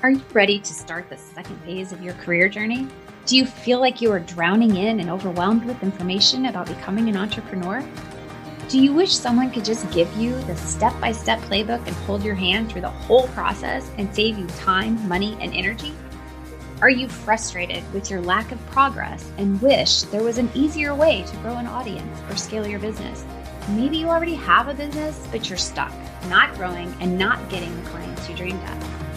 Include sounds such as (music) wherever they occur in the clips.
Are you ready to start the second phase of your career journey? Do you feel like you are drowning in and overwhelmed with information about becoming an entrepreneur? Do you wish someone could just give you the step by step playbook and hold your hand through the whole process and save you time, money, and energy? Are you frustrated with your lack of progress and wish there was an easier way to grow an audience or scale your business? Maybe you already have a business, but you're stuck, not growing and not getting the clients you dreamed of.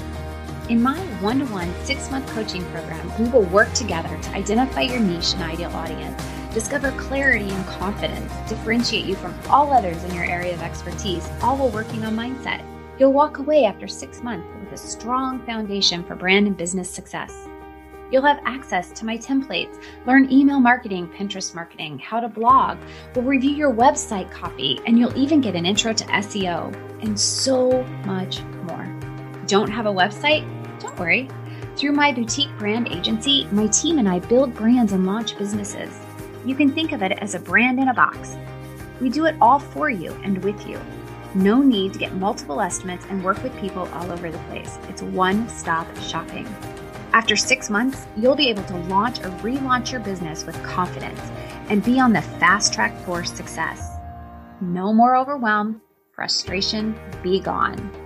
In my one to one six month coaching program, we will work together to identify your niche and ideal audience, discover clarity and confidence, differentiate you from all others in your area of expertise, all while working on mindset. You'll walk away after six months with a strong foundation for brand and business success. You'll have access to my templates, learn email marketing, Pinterest marketing, how to blog, we'll review your website copy, and you'll even get an intro to SEO and so much more. Don't have a website? Through my boutique brand agency, my team and I build brands and launch businesses. You can think of it as a brand in a box. We do it all for you and with you. No need to get multiple estimates and work with people all over the place. It's one stop shopping. After six months, you'll be able to launch or relaunch your business with confidence and be on the fast track for success. No more overwhelm, frustration, be gone.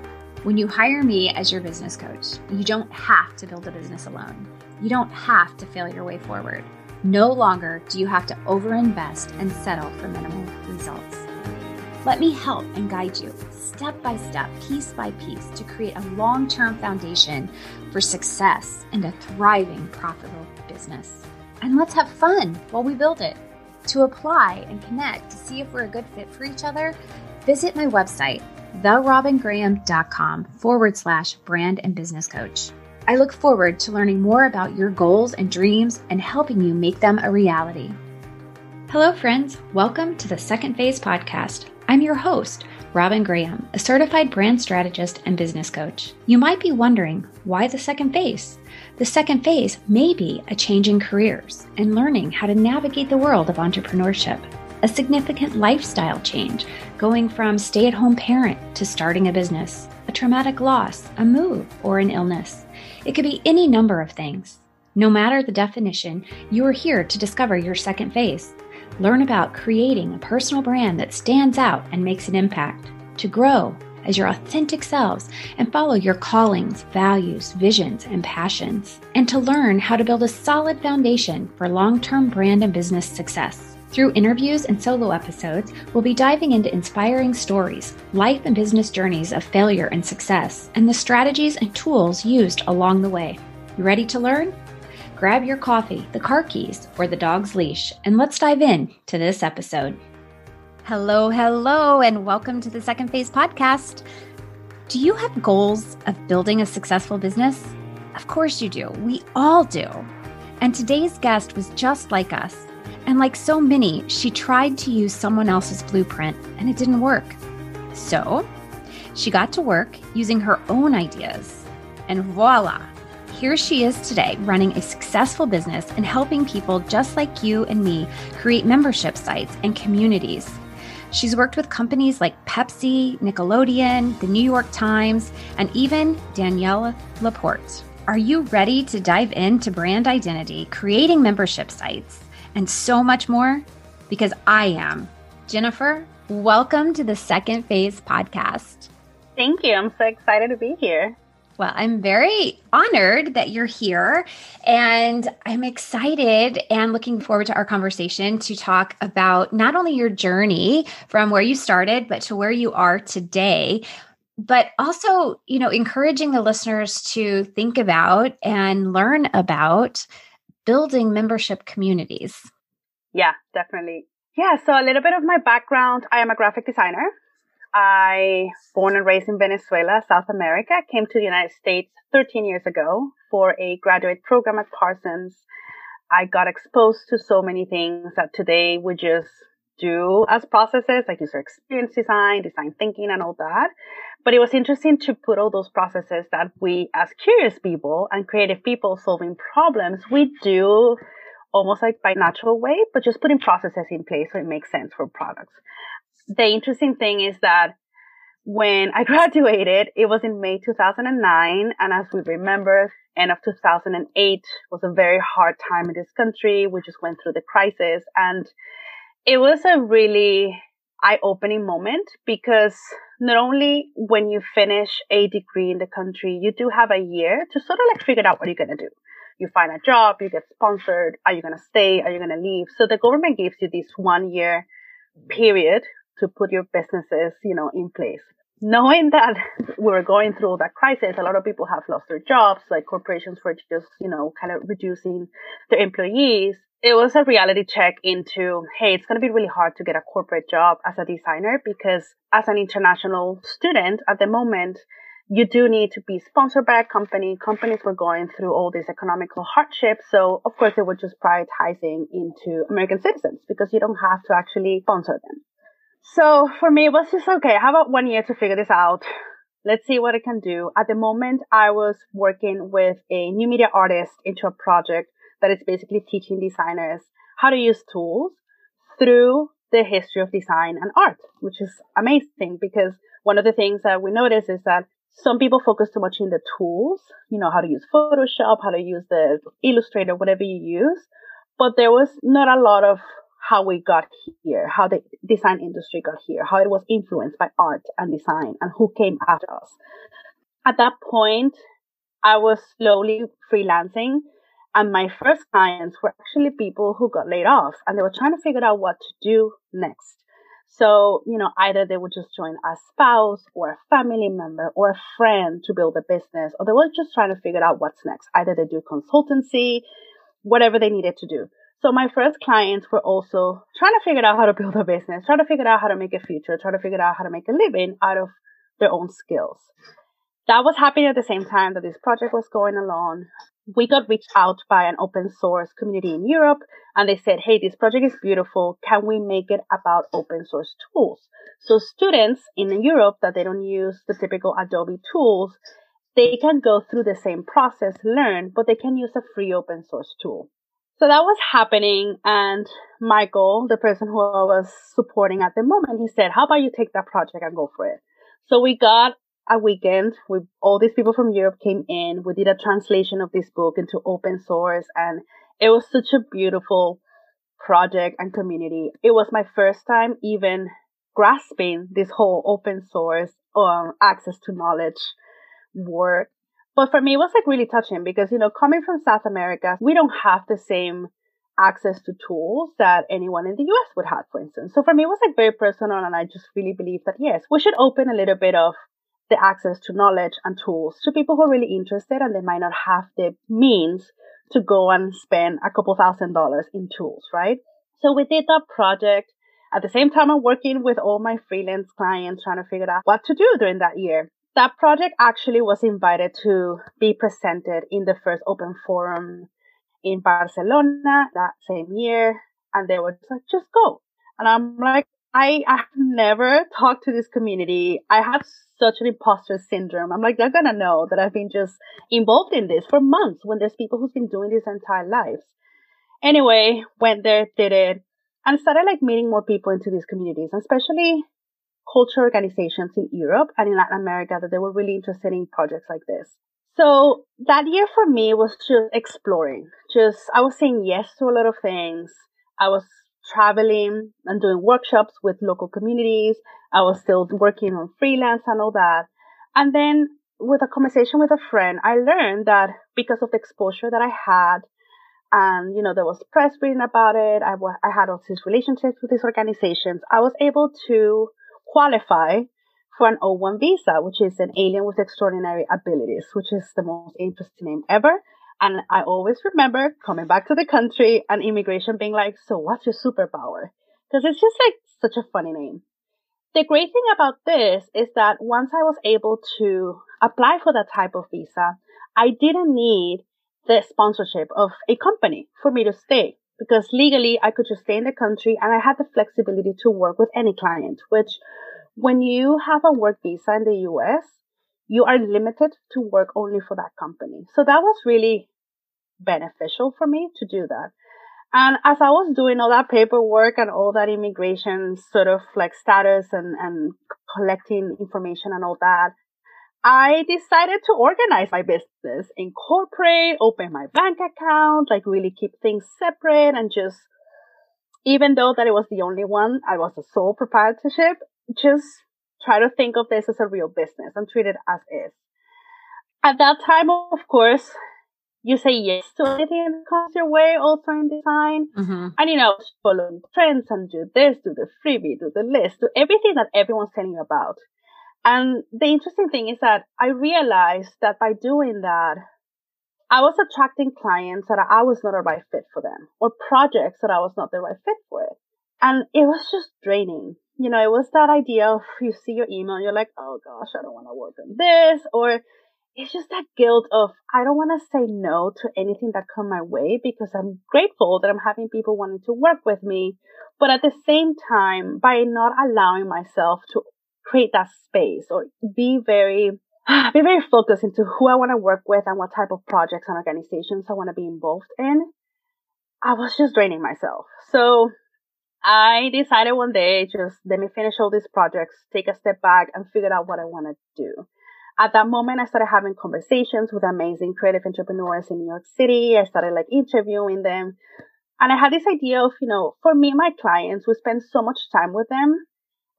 When you hire me as your business coach, you don't have to build a business alone. You don't have to fail your way forward. No longer do you have to overinvest and settle for minimal results. Let me help and guide you step by step, piece by piece, to create a long term foundation for success and a thriving, profitable business. And let's have fun while we build it. To apply and connect to see if we're a good fit for each other, visit my website, therobingraham.com forward slash brand and business coach. I look forward to learning more about your goals and dreams and helping you make them a reality. Hello, friends. Welcome to the Second Phase Podcast. I'm your host, Robin Graham, a certified brand strategist and business coach. You might be wondering why the second phase? The second phase may be a change in careers and learning how to navigate the world of entrepreneurship a significant lifestyle change, going from stay at home parent to starting a business, a traumatic loss, a move, or an illness. It could be any number of things. No matter the definition, you are here to discover your second phase. Learn about creating a personal brand that stands out and makes an impact, to grow as your authentic selves and follow your callings, values, visions, and passions, and to learn how to build a solid foundation for long term brand and business success. Through interviews and solo episodes, we'll be diving into inspiring stories, life and business journeys of failure and success, and the strategies and tools used along the way. You ready to learn? Grab your coffee, the car keys, or the dog's leash, and let's dive in to this episode. Hello, hello, and welcome to the Second Phase podcast. Do you have goals of building a successful business? Of course you do. We all do. And today's guest was just like us and like so many, she tried to use someone else's blueprint and it didn't work. So she got to work using her own ideas. And voila, here she is today running a successful business and helping people just like you and me create membership sites and communities. She's worked with companies like Pepsi, Nickelodeon, the New York Times, and even Danielle Laporte. Are you ready to dive into brand identity, creating membership sites, and so much more because I am. Jennifer, welcome to the Second Phase podcast. Thank you. I'm so excited to be here. Well, I'm very honored that you're here and I'm excited and looking forward to our conversation to talk about not only your journey from where you started, but to where you are today. But also, you know, encouraging the listeners to think about and learn about building membership communities. Yeah, definitely. Yeah, so a little bit of my background. I am a graphic designer. I born and raised in Venezuela, South America, came to the United States 13 years ago for a graduate program at Parsons. I got exposed to so many things that today we just do as processes like user experience design, design thinking and all that. But it was interesting to put all those processes that we as curious people and creative people solving problems, we do almost like by natural way, but just putting processes in place so it makes sense for products. The interesting thing is that when I (laughs) graduated, it was in May 2009. And as we remember, end of 2008 was a very hard time in this country. We just went through the crisis and it was a really eye opening moment because not only when you finish a degree in the country, you do have a year to sort of like figure out what you're going to do. You find a job, you get sponsored. Are you going to stay? Are you going to leave? So the government gives you this one year period to put your businesses, you know, in place. Knowing that (laughs) we're going through that crisis, a lot of people have lost their jobs, like corporations were just, you know, kind of reducing their employees. It was a reality check into, hey, it's going to be really hard to get a corporate job as a designer because as an international student at the moment, you do need to be sponsored by a company. Companies were going through all these economical hardships. So of course they were just prioritizing into American citizens because you don't have to actually sponsor them. So for me, it was just okay. How about one year to figure this out? Let's see what I can do. At the moment, I was working with a new media artist into a project that is basically teaching designers how to use tools through the history of design and art, which is amazing because one of the things that we notice is that some people focus too much in the tools, you know, how to use Photoshop, how to use the Illustrator, whatever you use. But there was not a lot of how we got here, how the design industry got here, how it was influenced by art and design and who came after us. At that point, I was slowly freelancing and my first clients were actually people who got laid off and they were trying to figure out what to do next. So, you know, either they would just join a spouse or a family member or a friend to build a business, or they were just trying to figure out what's next. Either they do consultancy, whatever they needed to do. So my first clients were also trying to figure out how to build a business, trying to figure out how to make a future, trying to figure out how to make a living out of their own skills. That was happening at the same time that this project was going along we got reached out by an open source community in Europe and they said, Hey, this project is beautiful. Can we make it about open source tools? So students in Europe that they don't use the typical Adobe tools, they can go through the same process, learn, but they can use a free open source tool. So that was happening. And Michael, the person who I was supporting at the moment, he said, how about you take that project and go for it? So we got a weekend with all these people from Europe came in. We did a translation of this book into open source and it was such a beautiful project and community. It was my first time even grasping this whole open source um, access to knowledge work. But for me, it was like really touching because, you know, coming from South America, we don't have the same access to tools that anyone in the US would have, for instance. So for me, it was like very personal. And I just really believe that, yes, we should open a little bit of the access to knowledge and tools to people who are really interested and they might not have the means to go and spend a couple thousand dollars in tools, right? So we did that project. At the same time, I'm working with all my freelance clients trying to figure out what to do during that year. That project actually was invited to be presented in the first open forum in Barcelona that same year. And they were just like, just go. And I'm like, I, have never talked to this community. I have such an imposter syndrome. I'm like, they're gonna know that I've been just involved in this for months when there's people who've been doing this entire lives. Anyway, went there, did it, and started like meeting more people into these communities, especially culture organizations in Europe and in Latin America that they were really interested in projects like this. So that year for me was just exploring. Just, I was saying yes to a lot of things. I was traveling and doing workshops with local communities. I was still working on freelance and all that. And then with a conversation with a friend, I learned that because of the exposure that I had, and you know, there was press reading about it. I, w- I had all these relationships with these organizations. I was able to qualify for an O1 visa, which is an alien with extraordinary abilities, which is the most interesting name ever. And I always remember coming back to the country and immigration being like, so what's your superpower? Because it's just like such a funny name. The great thing about this is that once I was able to apply for that type of visa, I didn't need the sponsorship of a company for me to stay because legally I could just stay in the country and I had the flexibility to work with any client, which when you have a work visa in the US, you are limited to work only for that company. So that was really beneficial for me to do that. And as I was doing all that paperwork and all that immigration sort of like status and, and collecting information and all that, I decided to organize my business, incorporate, open my bank account, like really keep things separate and just, even though that it was the only one, I was a sole proprietorship, just try to think of this as a real business and treat it as is. At that time, of course, you say yes to anything that comes your way also in design. Mm-hmm. And you know, following trends and do this, do the freebie, do the list, do everything that everyone's telling you about. And the interesting thing is that I realized that by doing that, I was attracting clients that I was not a right fit for them or projects that I was not the right fit for it. And it was just draining. You know, it was that idea of you see your email, you're like, oh gosh, I don't want to work on this. Or it's just that guilt of I don't want to say no to anything that come my way because I'm grateful that I'm having people wanting to work with me. But at the same time, by not allowing myself to create that space or be very ah, be very focused into who I want to work with and what type of projects and organizations I want to be involved in. I was just draining myself. So I decided one day just let me finish all these projects, take a step back and figure out what I want to do. At that moment, I started having conversations with amazing creative entrepreneurs in New York City. I started like interviewing them. And I had this idea of, you know, for me, my clients, we spend so much time with them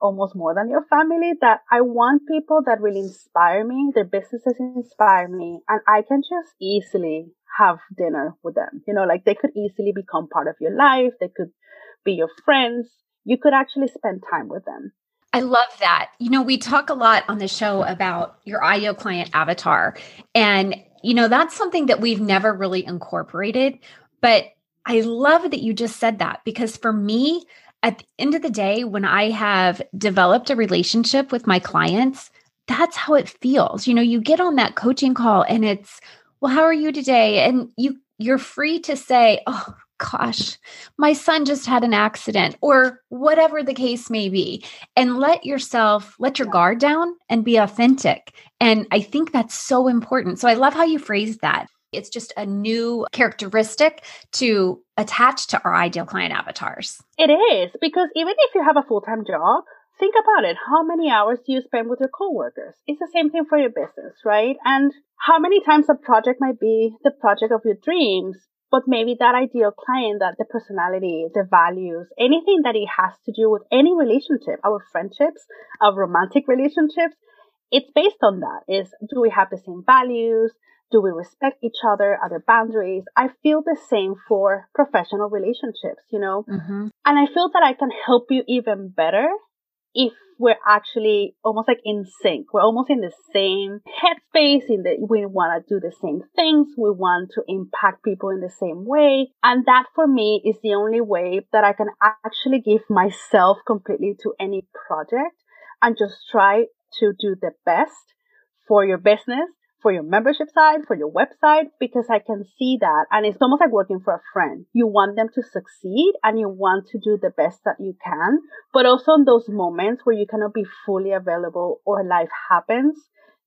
almost more than your family that I want people that really inspire me, their businesses inspire me, and I can just easily have dinner with them. You know, like they could easily become part of your life, they could be your friends. You could actually spend time with them. I love that. You know, we talk a lot on the show about your ideal client avatar. And, you know, that's something that we've never really incorporated. But I love that you just said that because for me, at the end of the day, when I have developed a relationship with my clients, that's how it feels. You know, you get on that coaching call and it's, well, how are you today? And you you're free to say, oh gosh, my son just had an accident or whatever the case may be. And let yourself let your guard down and be authentic. And I think that's so important. So I love how you phrased that. It's just a new characteristic to attach to our ideal client avatars. It is because even if you have a full time job, think about it. How many hours do you spend with your coworkers? It's the same thing for your business, right? And how many times a project might be the project of your dreams, but maybe that ideal client, that the personality, the values, anything that it has to do with any relationship, our friendships, our romantic relationships, it's based on that is do we have the same values? Do we respect each other? other boundaries? I feel the same for professional relationships, you know? Mm-hmm. And I feel that I can help you even better if we're actually almost like in sync. We're almost in the same headspace in that we want to do the same things. We want to impact people in the same way. And that for me is the only way that I can actually give myself completely to any project and just try to do the best for your business for your membership side, for your website, because I can see that. And it's almost like working for a friend. You want them to succeed and you want to do the best that you can, but also in those moments where you cannot be fully available or life happens,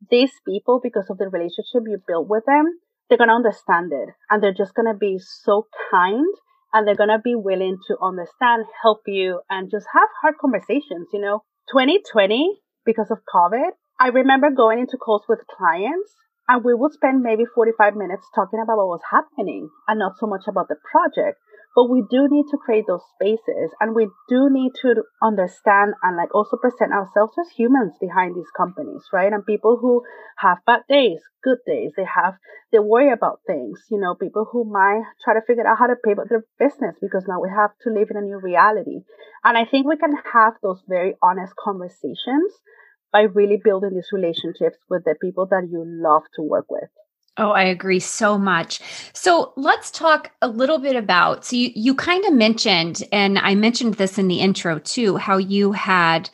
these people, because of the relationship you built with them, they're going to understand it and they're just going to be so kind and they're going to be willing to understand, help you and just have hard conversations. You know, 2020, because of COVID, I remember going into calls with clients and we would spend maybe 45 minutes talking about what was happening and not so much about the project. But we do need to create those spaces and we do need to understand and like also present ourselves as humans behind these companies, right? And people who have bad days, good days, they have, they worry about things, you know, people who might try to figure out how to pivot their business because now we have to live in a new reality. And I think we can have those very honest conversations by really building these relationships with the people that you love to work with. Oh, I agree so much. So let's talk a little bit about. So you you kind of mentioned, and I mentioned this in the intro too, how you had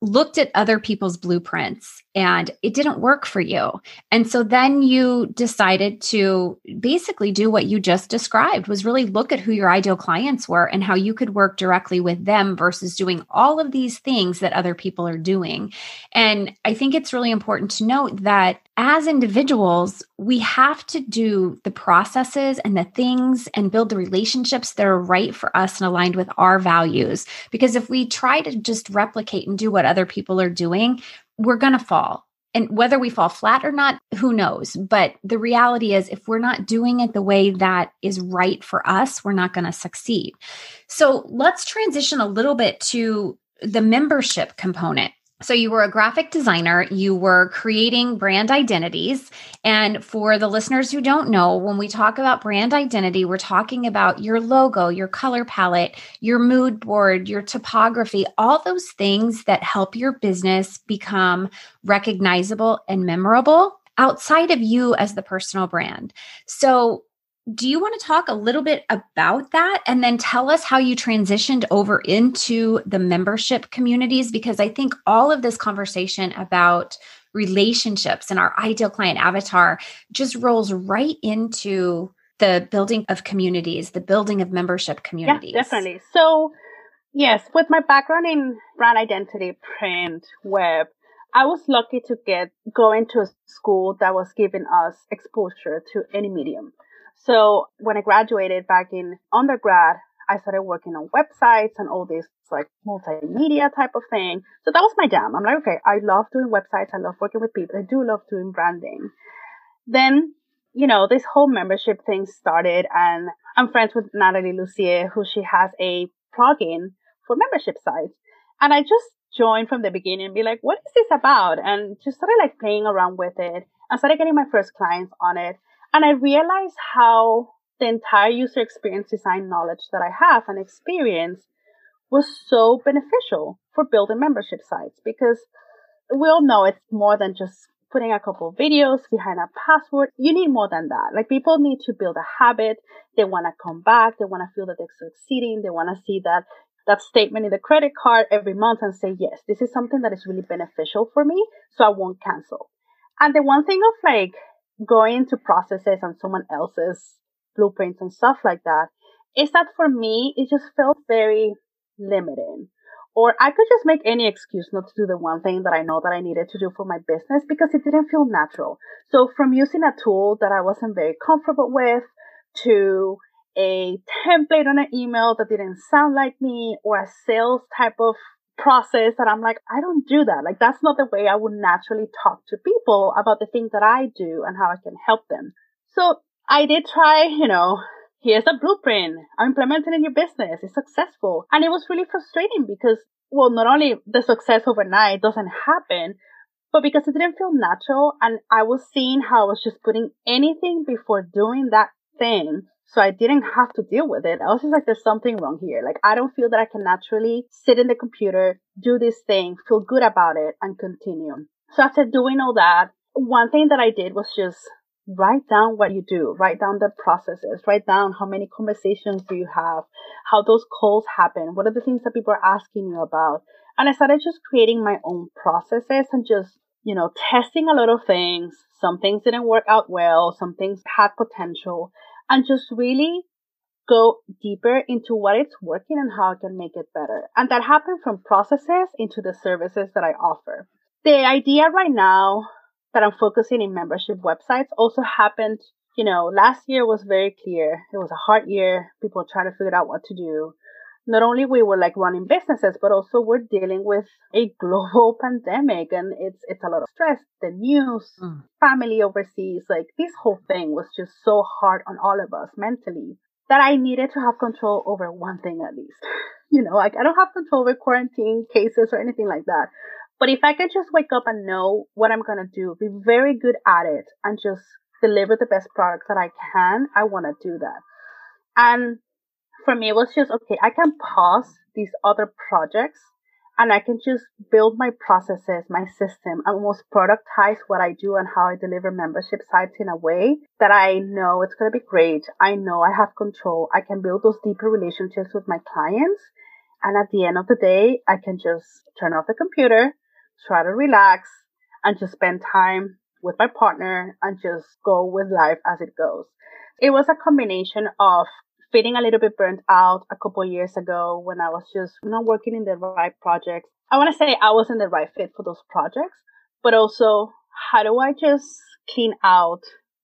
looked at other people's blueprints and it didn't work for you. And so then you decided to basically do what you just described was really look at who your ideal clients were and how you could work directly with them versus doing all of these things that other people are doing. And I think it's really important to note that as individuals, we have to do the processes and the things and build the relationships that are right for us and aligned with our values. Because if we try to just replicate and do what other people are doing, we're going to fall. And whether we fall flat or not, who knows? But the reality is, if we're not doing it the way that is right for us, we're not going to succeed. So let's transition a little bit to the membership component. So, you were a graphic designer, you were creating brand identities. And for the listeners who don't know, when we talk about brand identity, we're talking about your logo, your color palette, your mood board, your typography, all those things that help your business become recognizable and memorable outside of you as the personal brand. So, do you want to talk a little bit about that and then tell us how you transitioned over into the membership communities? Because I think all of this conversation about relationships and our ideal client avatar just rolls right into the building of communities, the building of membership communities. Yeah, definitely. So, yes, with my background in brand identity, print, web, I was lucky to get go into a school that was giving us exposure to any medium. So when I graduated back in undergrad, I started working on websites and all this like multimedia type of thing. So that was my jam. I'm like, okay, I love doing websites. I love working with people. I do love doing branding. Then, you know, this whole membership thing started and I'm friends with Natalie Lussier, who she has a plugin for membership sites. And I just joined from the beginning and be like, what is this about? And just started like playing around with it. I started getting my first clients on it. And I realized how the entire user experience design knowledge that I have and experience was so beneficial for building membership sites because we all know it's more than just putting a couple videos behind a password. You need more than that. Like people need to build a habit. They want to come back. They want to feel that they're succeeding. They want to see that that statement in the credit card every month and say, yes, this is something that is really beneficial for me. So I won't cancel. And the one thing of like going into processes and someone else's blueprints and stuff like that is that for me, it just felt very limiting. Or I could just make any excuse not to do the one thing that I know that I needed to do for my business because it didn't feel natural. So from using a tool that I wasn't very comfortable with to a template on an email that didn't sound like me or a sales type of process that I'm like, I don't do that. Like, that's not the way I would naturally talk to people about the things that I do and how I can help them. So I did try, you know, here's a blueprint. I'm implementing in your business. It's successful. And it was really frustrating because, well, not only the success overnight doesn't happen, but because it didn't feel natural and I was seeing how I was just putting anything before doing that thing so I didn't have to deal with it. I was just like, there's something wrong here. Like, I don't feel that I can naturally sit in the computer, do this thing, feel good about it, and continue. So after doing all that, one thing that I did was just write down what you do, write down the processes, write down how many conversations do you have, how those calls happen, what are the things that people are asking you about. And I started just creating my own processes and just, you know, testing a lot of things. Some things didn't work out well, some things had potential and just really go deeper into what it's working and how I can make it better. And that happened from processes into the services that I offer. The idea right now that I'm focusing in membership websites also happened, you know, last year was very clear. It was a hard year. People trying to figure out what to do. Not only we were like running businesses, but also we're dealing with a global (laughs) pandemic and it's it's a lot of stress, the news, mm. family overseas, like this whole thing was just so hard on all of us mentally that I needed to have control over one thing at least. (laughs) You know, like I don't have control over quarantine cases or anything like that. But if I could just wake up and know what I'm going to do, be very good at it and just deliver the best product that I can, I want to do that. And for me, it was just, okay, I can pause these other projects and I can just build my processes, my system, and almost productize what I do and how I deliver membership sites in a way that I know it's going to be great. I know I have control. I can build those deeper relationships with my clients. And at the end of the day, I can just turn off the computer, try to relax and just spend time with my partner and just go with life as it goes. It was a combination of feeling a little bit burnt out a couple years ago when I was just not working in the right projects. I want to say I wasn't the right fit for those projects, but also how do I just clean out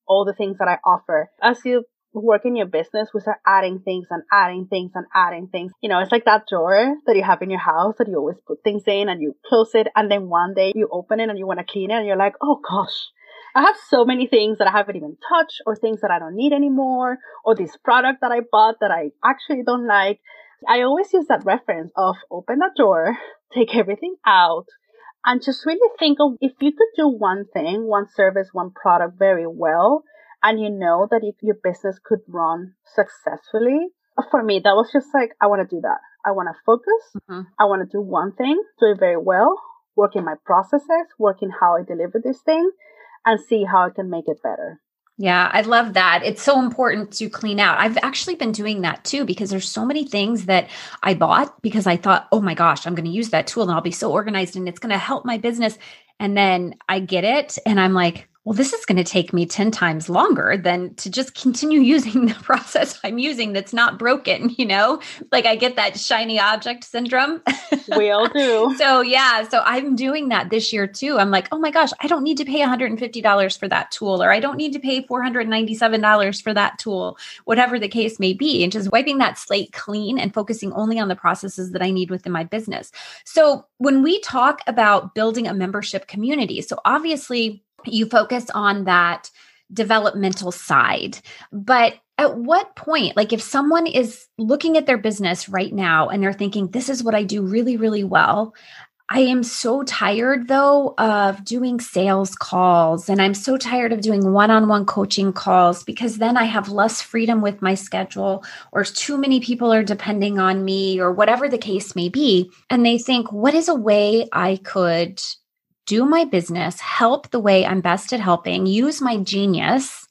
all the things that I offer? As you work in your business, we start adding things and adding things and adding things. You know, it's like that drawer that you have in your house that you always put things in and you close it. And then one day you open it and you want to clean it and you're like, oh gosh, I have so many things that I haven't even touched or things that I don't need anymore or this product that I bought that I actually don't like. I always use that reference of open the drawer, (laughs) take everything out, and just really think of if you could do one thing, one service, one product very well, and you know that if your business could run successfully. For me, that was just like, I want to do that. I want to focus. Mm-hmm. I want to do one thing, do it very well, work in my processes, work in how I deliver this thing, and see how I can make it better. Yeah, I love that. It's so important to clean out. I've actually been doing that too because there's so many things that I bought because I thought, oh my gosh, I'm going to use that tool and I'll be so organized and it's going to help my business. And then I get it and I'm like, well, this is going to take me 10 times longer than to just continue (laughs) using the process I'm using that's not broken, you know? Like I get that shiny object syndrome. We all do. (laughs) so, yeah, so I'm doing that this year too. I'm like, oh my gosh, I don't need to pay $150 for that tool, or I don't need to pay $497 for that tool, whatever the case may be. And just wiping that slate clean and focusing only on the processes that I need within my business. So, when we talk about building a membership community, so obviously, you focus on that developmental side. But at what point, like if someone is looking at their business right now and they're thinking, this is what I do really, really well. I am so tired though of doing sales calls and I'm so tired of doing one on one coaching calls because then I have less freedom with my schedule or too many people are depending on me or whatever the case may be. And they think, what is a way I could do my business, help the way I'm best at helping, use my genius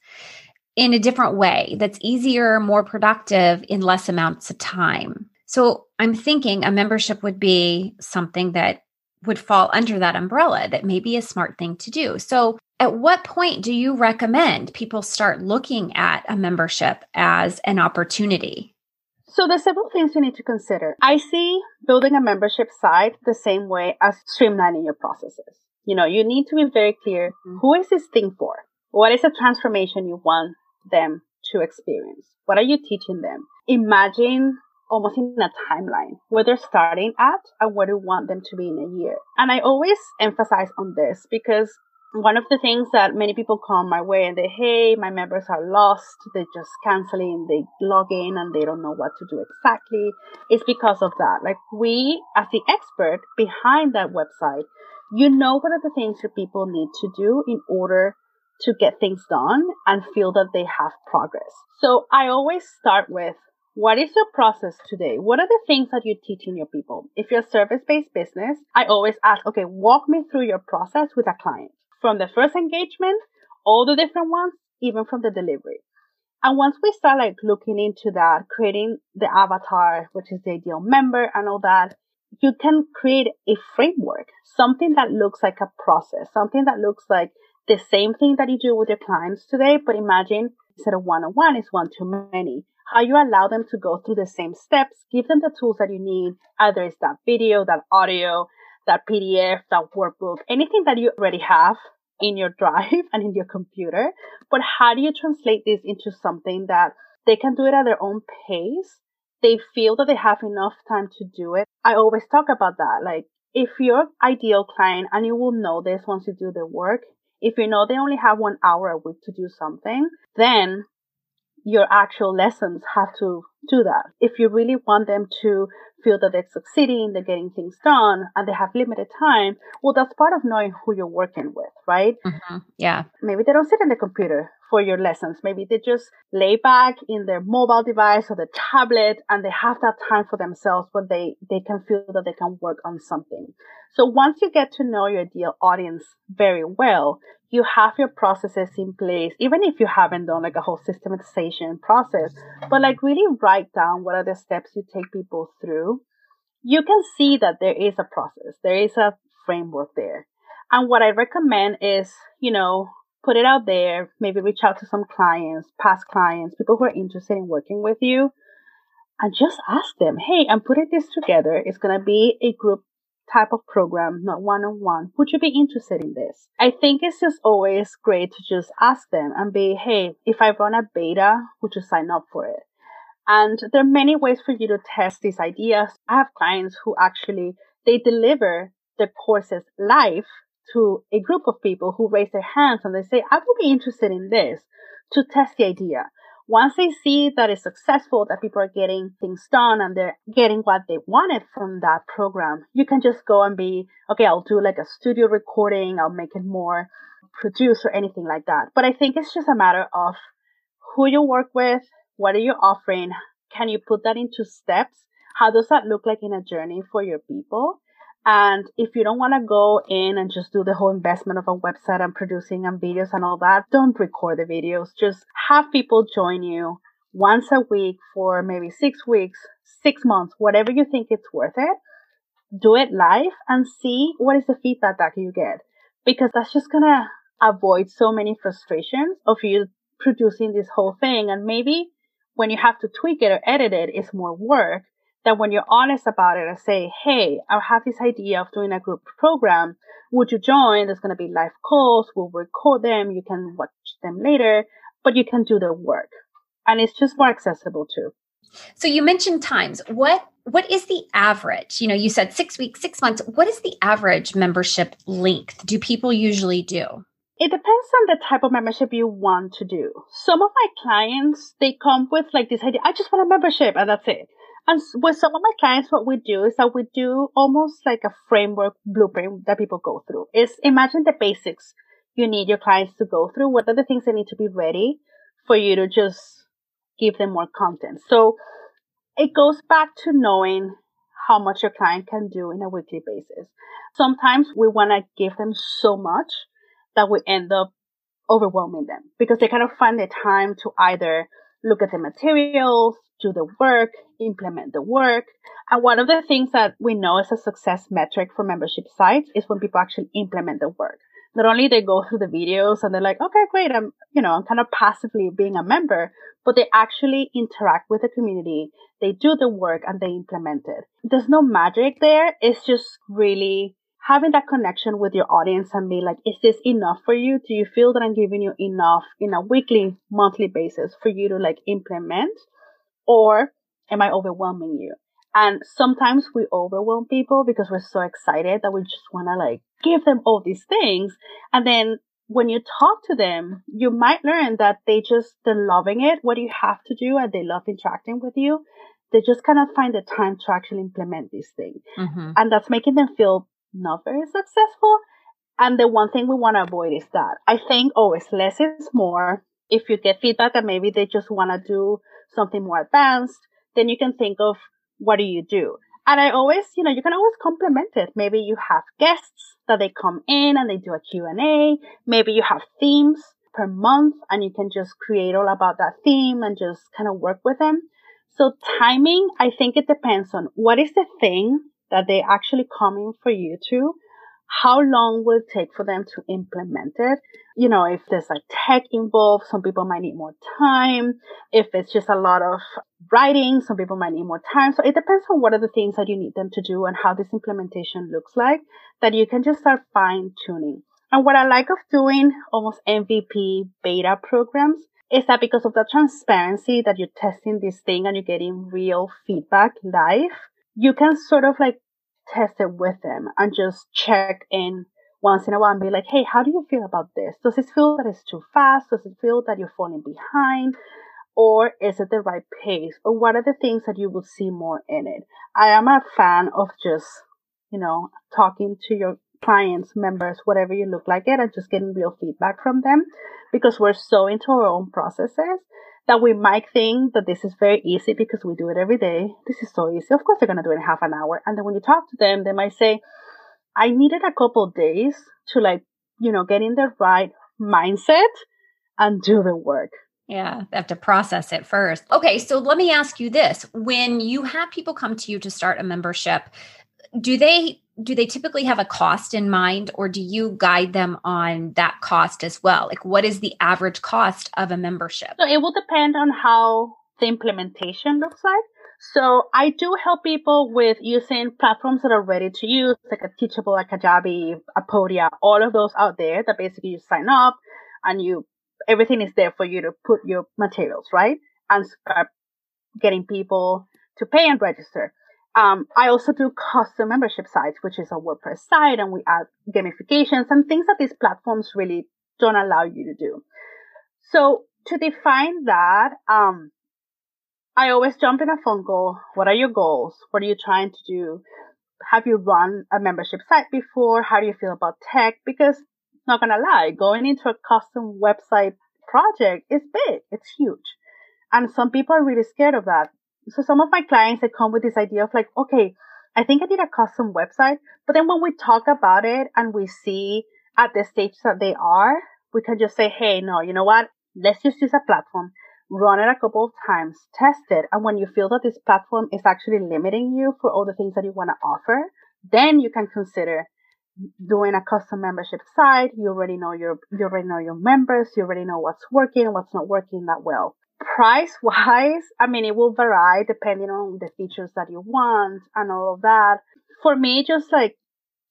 in a different way that's easier, more productive in less amounts of time. So I'm thinking a membership would be something that would fall under that umbrella that may be a smart thing to do. So at what point do you recommend people start looking at a membership as an opportunity? So there's several things you need to consider. I see building a membership site the same way as streamlining your processes. You know, you need to be very clear mm-hmm. who is this thing for? What is the transformation you want them to experience? What are you teaching them? Imagine almost in a timeline where they're starting at and where you want them to be in a year. And I always emphasize on this because one of the things that many people come my way and they, hey, my members are lost. They're just canceling. They log in and they don't know what to do exactly. It's because of that. Like we, as the expert behind that website, you know what are the things that people need to do in order to get things done and feel that they have progress. So I always start with what is your process today? What are the things that you're teaching your people? If you're a service based business, I always ask, okay, walk me through your process with a client from the first engagement, all the different ones, even from the delivery. And once we start like looking into that, creating the avatar, which is the ideal member and all that, you can create a framework, something that looks like a process, something that looks like the same thing that you do with your clients today, but imagine instead of one on one is one to many. How you allow them to go through the same steps, give them the tools that you need, either it's that video, that audio, that PDF, that workbook, anything that you already have in your (laughs) drive and in your computer. But how do you translate this into something that they can do it at their own pace they feel that they have enough time to do it. I always talk about that. Like, if your ideal client, and you will know this once you do the work, if you know they only have one hour a week to do something, then your actual lessons have to do that. If you really want them to feel that they're succeeding, they're getting things done, and they have limited time, well, that's part of knowing who you're working with, right? Mm-hmm. Yeah. Maybe they don't sit in the computer for your lessons. Maybe they just lay back in their mobile device or the tablet and they have that time for themselves where they, they can feel that they can work on something. So once you get to know your ideal audience very well, you have your processes in place, even if you haven't done like a whole systematization process, but like really write down what are the steps you take people through. You can see that there is a process. There is a framework there. And what I recommend is, you know, put it out there, maybe reach out to some clients, past clients, people who are interested in working with you, and just ask them, hey, I'm putting this together. It's going to be a group type of program, not one on one. Would you be interested in this? I think it's just always great to just ask them and be, hey, if I run a beta, would you sign up for it? And there are many ways for you to test these ideas. I have clients who actually, they deliver their courses live to a group of people who raise their hands and they say, I would be interested in this to test the idea. Once they see that it's successful, that people are getting things done and they're getting what they wanted from that program, you can just go and be, okay, I'll do like a studio recording. I'll make it more produced or anything like that. But I think it's just a matter of who you work with, what are you offering? Can you put that into steps? How does that look like in a journey for your people? And if you don't want to go in and just do the whole investment of a website and producing and videos and all that, don't record the videos. Just have people join you once a week for maybe six weeks, six months, whatever you think it's worth it. Do it live and see what is the feedback that you get. Because that's just to avoid so many frustrations of you producing this whole thing. And maybe when you have to tweak it or edit it, it's more work that when you're honest about it and say, Hey, I have this idea of doing a group program. Would you join? There's going to be live calls. We'll record them. You can watch them later, but you can do the work and it's just more accessible too. So you mentioned times. What what is the average? You know, you said 6 weeks, 6 months. What is the average membership length? Do people usually do? It depends on the type of membership you want to do. Some of my clients, they come with like this idea, I just want a membership and that's it. And with some of my clients, what we do is that we do almost like a framework blueprint that people go through. Is imagine the basics you need your clients to go through. What are the things they need to be ready for you to just give them more content? So it goes back to knowing how much your client can do in a weekly basis. Sometimes we want to give them so much that we end up overwhelming them because they kind of find the time to either look at the materials, do the work, implement the work. And one of the things that we know is a success metric for membership sites is when people actually implement the work. Not only they go through the videos and they're like, okay, great, I'm, you know, I'm kind of passively being a member, but they actually interact with the community. They do the work and they implement it. There's no magic there. It's just really having that connection with your audience and be like, is this enough for you? Do you feel that I'm giving you enough in a weekly, monthly basis for you to like implement? Or am I overwhelming you? And sometimes we overwhelm people because we're so excited that we just want to like give them all these things. And then when you talk to them, you might learn that they just, they're loving it, what do you have to do, and they love interacting with you. They just of find the time to actually implement these things. Mm-hmm. And that's making them feel not very successful. And the one thing we want to avoid is that. I think always oh, less is more. If you get feedback that maybe they just want to do something more advanced, then you can think of what do you do? And I always, you know, you can always complement it. Maybe you have guests that they come in and they do a Q&A. Maybe you have themes per month and you can just create all about that theme and just kind of work with them. So timing, I think it depends on what is the thing that they're actually coming for you to, how long will it take for them to implement it? You know, if there's like tech involved, some people might need more time. If it's just a lot of writing, some people might need more time. So it depends on what are the things that you need them to do and how this implementation looks like that you can just start fine tuning. And what I like of doing almost MVP beta programs is that because of the transparency that you're testing this thing and you're getting real feedback live, you can sort of like test it with them and just check in once in a while and be like, hey, how do you feel about this? Does it feel that it's too fast? Does it feel that you're falling behind? Or is it the right pace? Or what are the things that you will see more in it? I am a fan of just, you know, talking to your clients, members, whatever you look like it, and just getting real feedback from them because we're so into our own processes that we might think that this is very easy because we do it every day. This is so easy. Of course, they're going to do it in half an hour. And then when you talk to them, they might say, I needed a couple days to like, you know, get in the right mindset and do the work. Yeah, they have to process it first. Okay, so let me ask you this. When you have people come to you to start a membership, do they do they typically have a cost in mind or do you guide them on that cost as well like what is the average cost of a membership so it will depend on how the implementation looks like So I do help people with using platforms that are ready to use, like a Teachable, like a Kajabi, a Podia, all of those out there that basically you sign up and you, everything is there for you to put your materials, right? And start getting people to pay and register. Um, I also do custom membership sites, which is a WordPress site, and we add gamifications and things that these platforms really don't allow you to do. So to define that, um, I always jump in a phone call. What are your goals? What are you trying to do? Have you run a membership site before? How do you feel about tech? Because not gonna lie, going into a custom website project is big. It's huge. And some people are really scared of that. So some of my clients, they come with this idea of like, okay, I think I need a custom website. But then when we talk about it and we see at the stage that they are, we can just say, Hey, no, you know what? Let's just use a platform run it a couple of times, test it, and when you feel that this platform is actually limiting you for all the things that you want to offer, then you can consider doing a custom membership site. You already know your you already know your members, you already know what's working what's not working that well. Price wise, I mean it will vary depending on the features that you want and all of that. For me, just like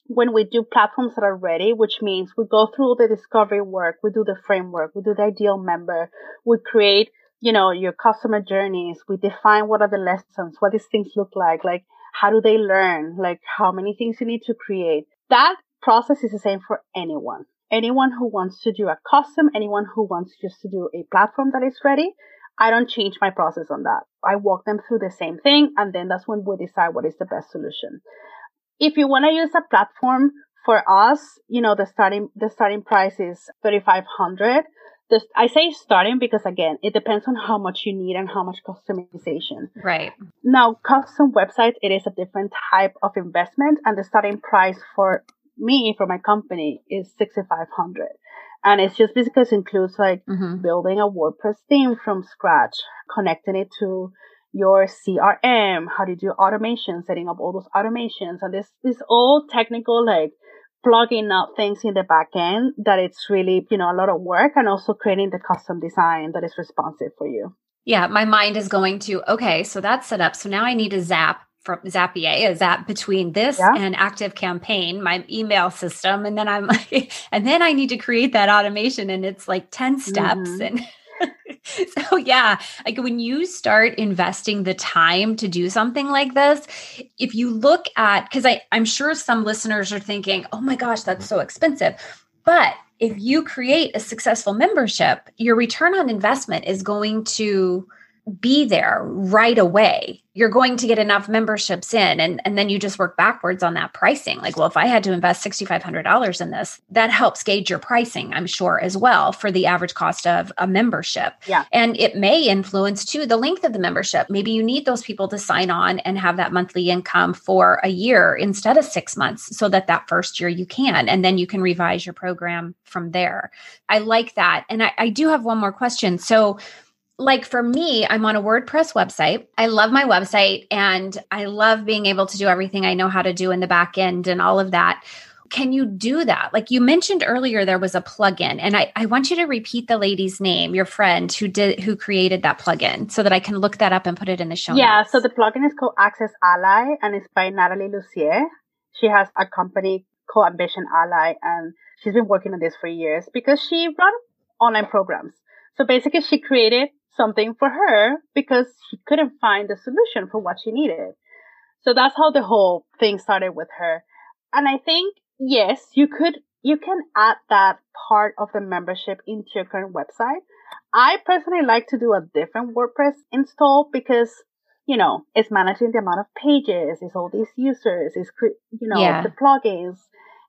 when we do platforms that are ready, which means we go through the discovery work, we do the framework, we do the ideal member, we create you know, your customer journeys. We define what are the lessons, what these things look like, like how do they learn, like how many things you need to create. That process is the same for anyone. Anyone who wants to do a custom, anyone who wants just to do a platform that is ready, I don't change my process on that. I walk them through the same thing and then that's when we decide what is the best solution. If you want to use a platform for us, you know, the starting, the starting price is 3,500 this I say starting because again, it depends on how much you need and how much customization. Right. Now, custom websites, it is a different type of investment and the starting price for me, for my company is 6,500. And it's just because it includes like mm-hmm. building a WordPress theme from scratch, connecting it to your CRM, how to do automation, setting up all those automations. And this is all technical, like plugging up things in the back end that it's really, you know, a lot of work and also creating the custom design that is responsive for you. Yeah, my mind is going to, okay, so that's set up. So now I need a Zap from Zapier, a Zap between this yeah. and Active Campaign, my email system. And then I'm like, (laughs) and then I need to create that automation and it's like 10 steps. Mm-hmm. And (laughs) so yeah, like when you start investing the time to do something like this, if you look at because I I'm sure some listeners are thinking, "Oh my gosh, that's so expensive." But if you create a successful membership, your return on investment is going to be there right away. You're going to get enough memberships in and, and then you just work backwards on that pricing. Like well if i had to invest $6500 in this that helps gauge your pricing i'm sure as well for the average cost of a membership. Yeah. And it may influence too the length of the membership. Maybe you need those people to sign on and have that monthly income for a year instead of six months so that that first year you can and then you can revise your program from there. I like that. And I, I do have one more question. So like for me, I'm on a WordPress website. I love my website and I love being able to do everything I know how to do in the back end and all of that. Can you do that? Like you mentioned earlier, there was a plugin, and I, I want you to repeat the lady's name, your friend who did who created that plugin, so that I can look that up and put it in the show. Yeah, notes. so the plugin is called Access Ally, and it's by Natalie Lussier. She has a company called Ambition Ally, and she's been working on this for years because she run online programs. So basically, she created something for her because she couldn't find the solution for what she needed. So that's how the whole thing started with her. And I think, yes, you could, you can add that part of the membership into your current website. I personally like to do a different WordPress install because, you know, it's managing the amount of pages, it's all these users, it's, you know, yeah. the plugins.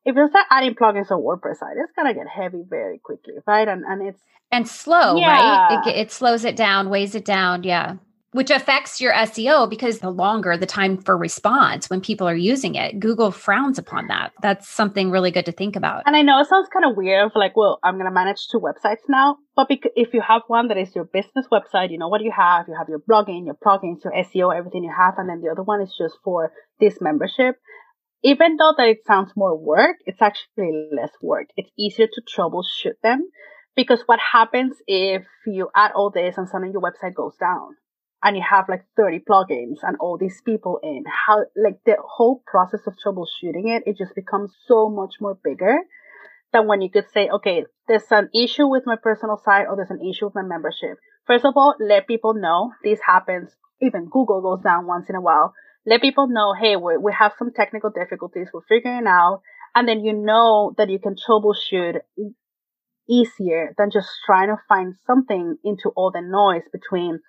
If you start adding plugins on WordPress site, it's gonna get heavy very quickly, right? And and it's and slow, yeah. right? It, it slows it down, weighs it down. Yeah. Which affects your SEO because the longer the time for response when people are using it, Google frowns upon that. That's something really good to think about. And I know it sounds kind of weird, like, well, I'm going to manage two websites now. But if you have one that is your business website, you know what you have. You have your blogging, your plugins, your SEO, everything you have. And then the other one is just for this membership even though that it sounds more work, it's actually less work. It's easier to troubleshoot them because what happens if you add all this and suddenly your website goes down? and you have like 30 plugins and all these people in how like the whole process of troubleshooting it it just becomes so much more bigger than when you could say okay there's an issue with my personal site or there's an issue with my membership first of all let people know this happens even google goes down once in a while let people know hey we, we have some technical difficulties we're figuring out and then you know that you can troubleshoot easier than just trying to find something into all the noise between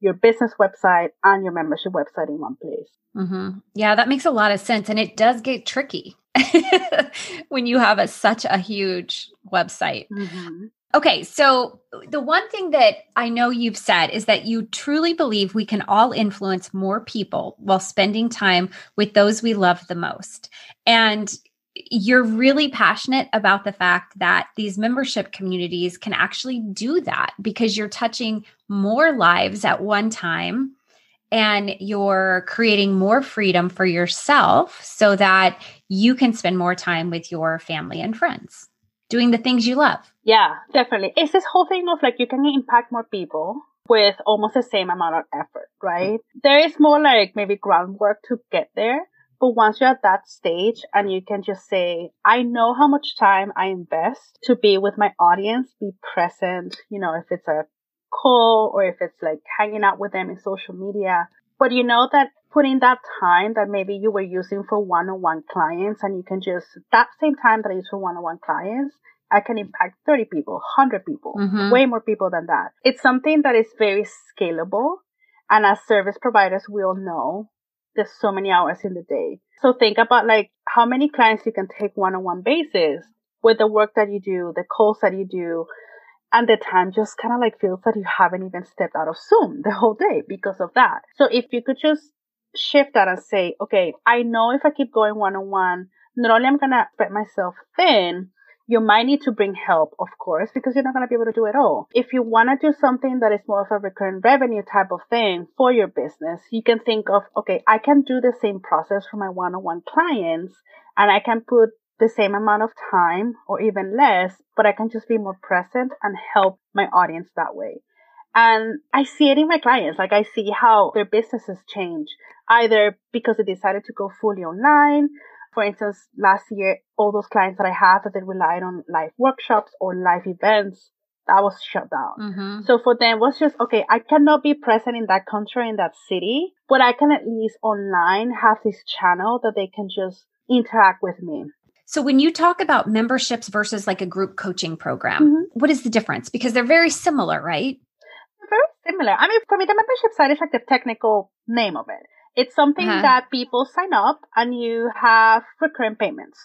your business website and your membership website in one place. Mm-hmm. Yeah, that makes a lot of sense. And it does get tricky (laughs) when you have a, such a huge website. Mm-hmm. Okay, so the one thing that I know you've said is that you truly believe we can all influence more people while spending time with those we love the most. And you're really passionate about the fact that these membership communities can actually do that because you're touching more lives at one time and you're creating more freedom for yourself so that you can spend more time with your family and friends doing the things you love. Yeah, definitely. It's this whole thing of like you can impact more people with almost the same amount of effort, right? There is more like maybe groundwork to get there but once you're at that stage and you can just say, I know how much time I invest to be with my audience, be present, you know, if it's a call or if it's like hanging out with them in social media. But you know that putting that time that maybe you were using for one-on-one clients and you can just, that same time that I use for one-on-one clients, I can impact 30 people, 100 people, mm-hmm. way more people than that. It's something that is very scalable. And as service providers, we all know there's so many hours in the day. So think about like how many clients you can take one on one basis with the work that you do, the calls that you do, and the time just kind of like feels that you haven't even stepped out of Zoom the whole day because of that. So if you could just shift that and say, okay, I know if I keep going one on one, not only I'm going to spread myself thin, you might need to bring help, of course, because you're not going to be able to do it all. If you want to do something that is more of a recurring revenue type of thing for your business, you can think of, okay, I can do the same process for my one-on-one clients and I can put the same amount of time or even less, but I can just be more present and help my audience that way. And I see it in my clients. Like I see how their businesses change either because they decided to go fully online for instance, last year, all those clients that I had that they relied on live workshops or live events, that was shut down. Mm-hmm. So for them, was just, okay, I cannot be present in that country, in that city, but I can at least online have this channel that they can just interact with me. So when you talk about memberships versus like a group coaching program, mm-hmm. what is the difference? Because they're very similar, right? Very similar. I mean, for me, the membership side is like the technical name of it. It's something uh-huh. that people sign up and you have recurrent payments.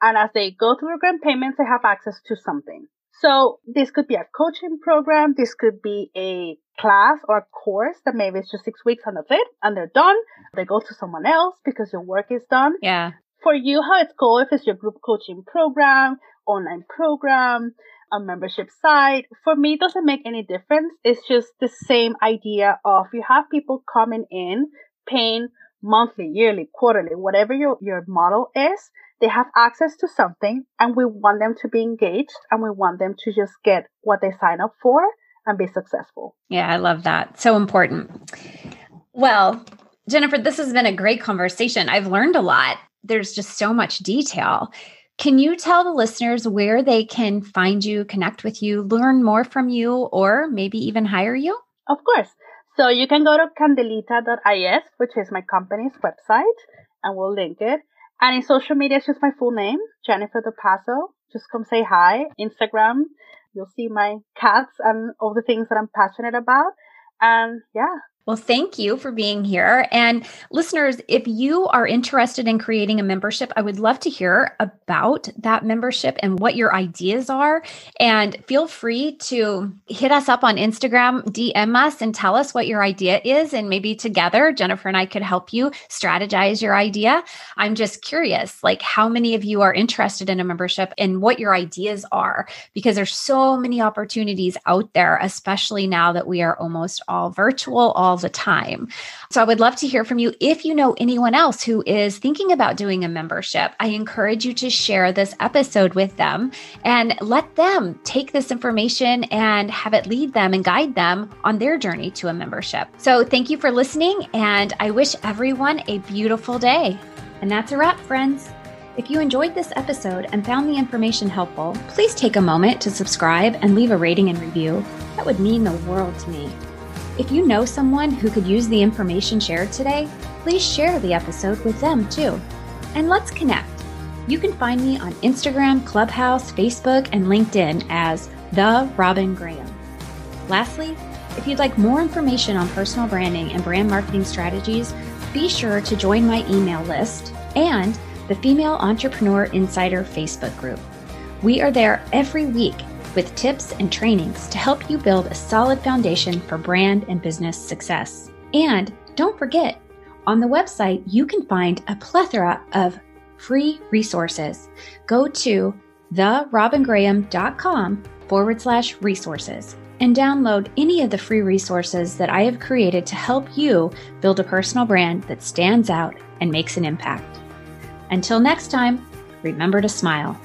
And as they go through recurrent payments, they have access to something. So this could be a coaching program. This could be a class or a course that maybe it's just six weeks and that's it and they're done. They go to someone else because your work is done. Yeah. For you, how it's cool if it's your group coaching program, online program, a membership site. For me, it doesn't make any difference. It's just the same idea of you have people coming in paying monthly, yearly, quarterly, whatever your, your model is, they have access to something and we want them to be engaged and we want them to just get what they sign up for and be successful. Yeah, I love that. So important. Well, Jennifer, this has been a great conversation. I've learned a lot. There's just so much detail. Can you tell the listeners where they can find you, connect with you, learn more from you, or maybe even hire you? Of course. So you can go to candelita.is, which is my company's website, and we'll link it. And in social media, it's just my full name, Jennifer Dopazo. Just come say hi. Instagram, you'll see my cats and all the things that I'm passionate about. And yeah, well, thank you for being here. And listeners, if you are interested in creating a membership, I would love to hear about that membership and what your ideas are. And feel free to hit us up on Instagram, DM us, and tell us what your idea is. And maybe together, Jennifer and I could help you strategize your idea. I'm just curious, like how many of you are interested in a membership and what your ideas are, because there's so many opportunities out there, especially now that we are almost all virtual, all all the time. So I would love to hear from you. If you know anyone else who is thinking about doing a membership, I encourage you to share this episode with them and let them take this information and have it lead them and guide them on their journey to a membership. So thank you for listening, and I wish everyone a beautiful day. And that's a wrap, friends. If you enjoyed this episode and found the information helpful, please take a moment to subscribe and leave a rating and review. That would mean the world to me. If you know someone who could use the information shared today, please share the episode with them too. And let's connect. You can find me on Instagram, Clubhouse, Facebook, and LinkedIn as The Robin Graham. Lastly, if you'd like more information on personal branding and brand marketing strategies, be sure to join my email list and the Female Entrepreneur Insider Facebook group. We are there every week with tips and trainings to help you build a solid foundation for brand and business success. And don't forget, on the website, you can find a plethora of free resources. Go to therobingraham.com forward slash resources and download any of the free resources that I have created to help you build a personal brand that stands out and makes an impact. Until next time, remember to smile.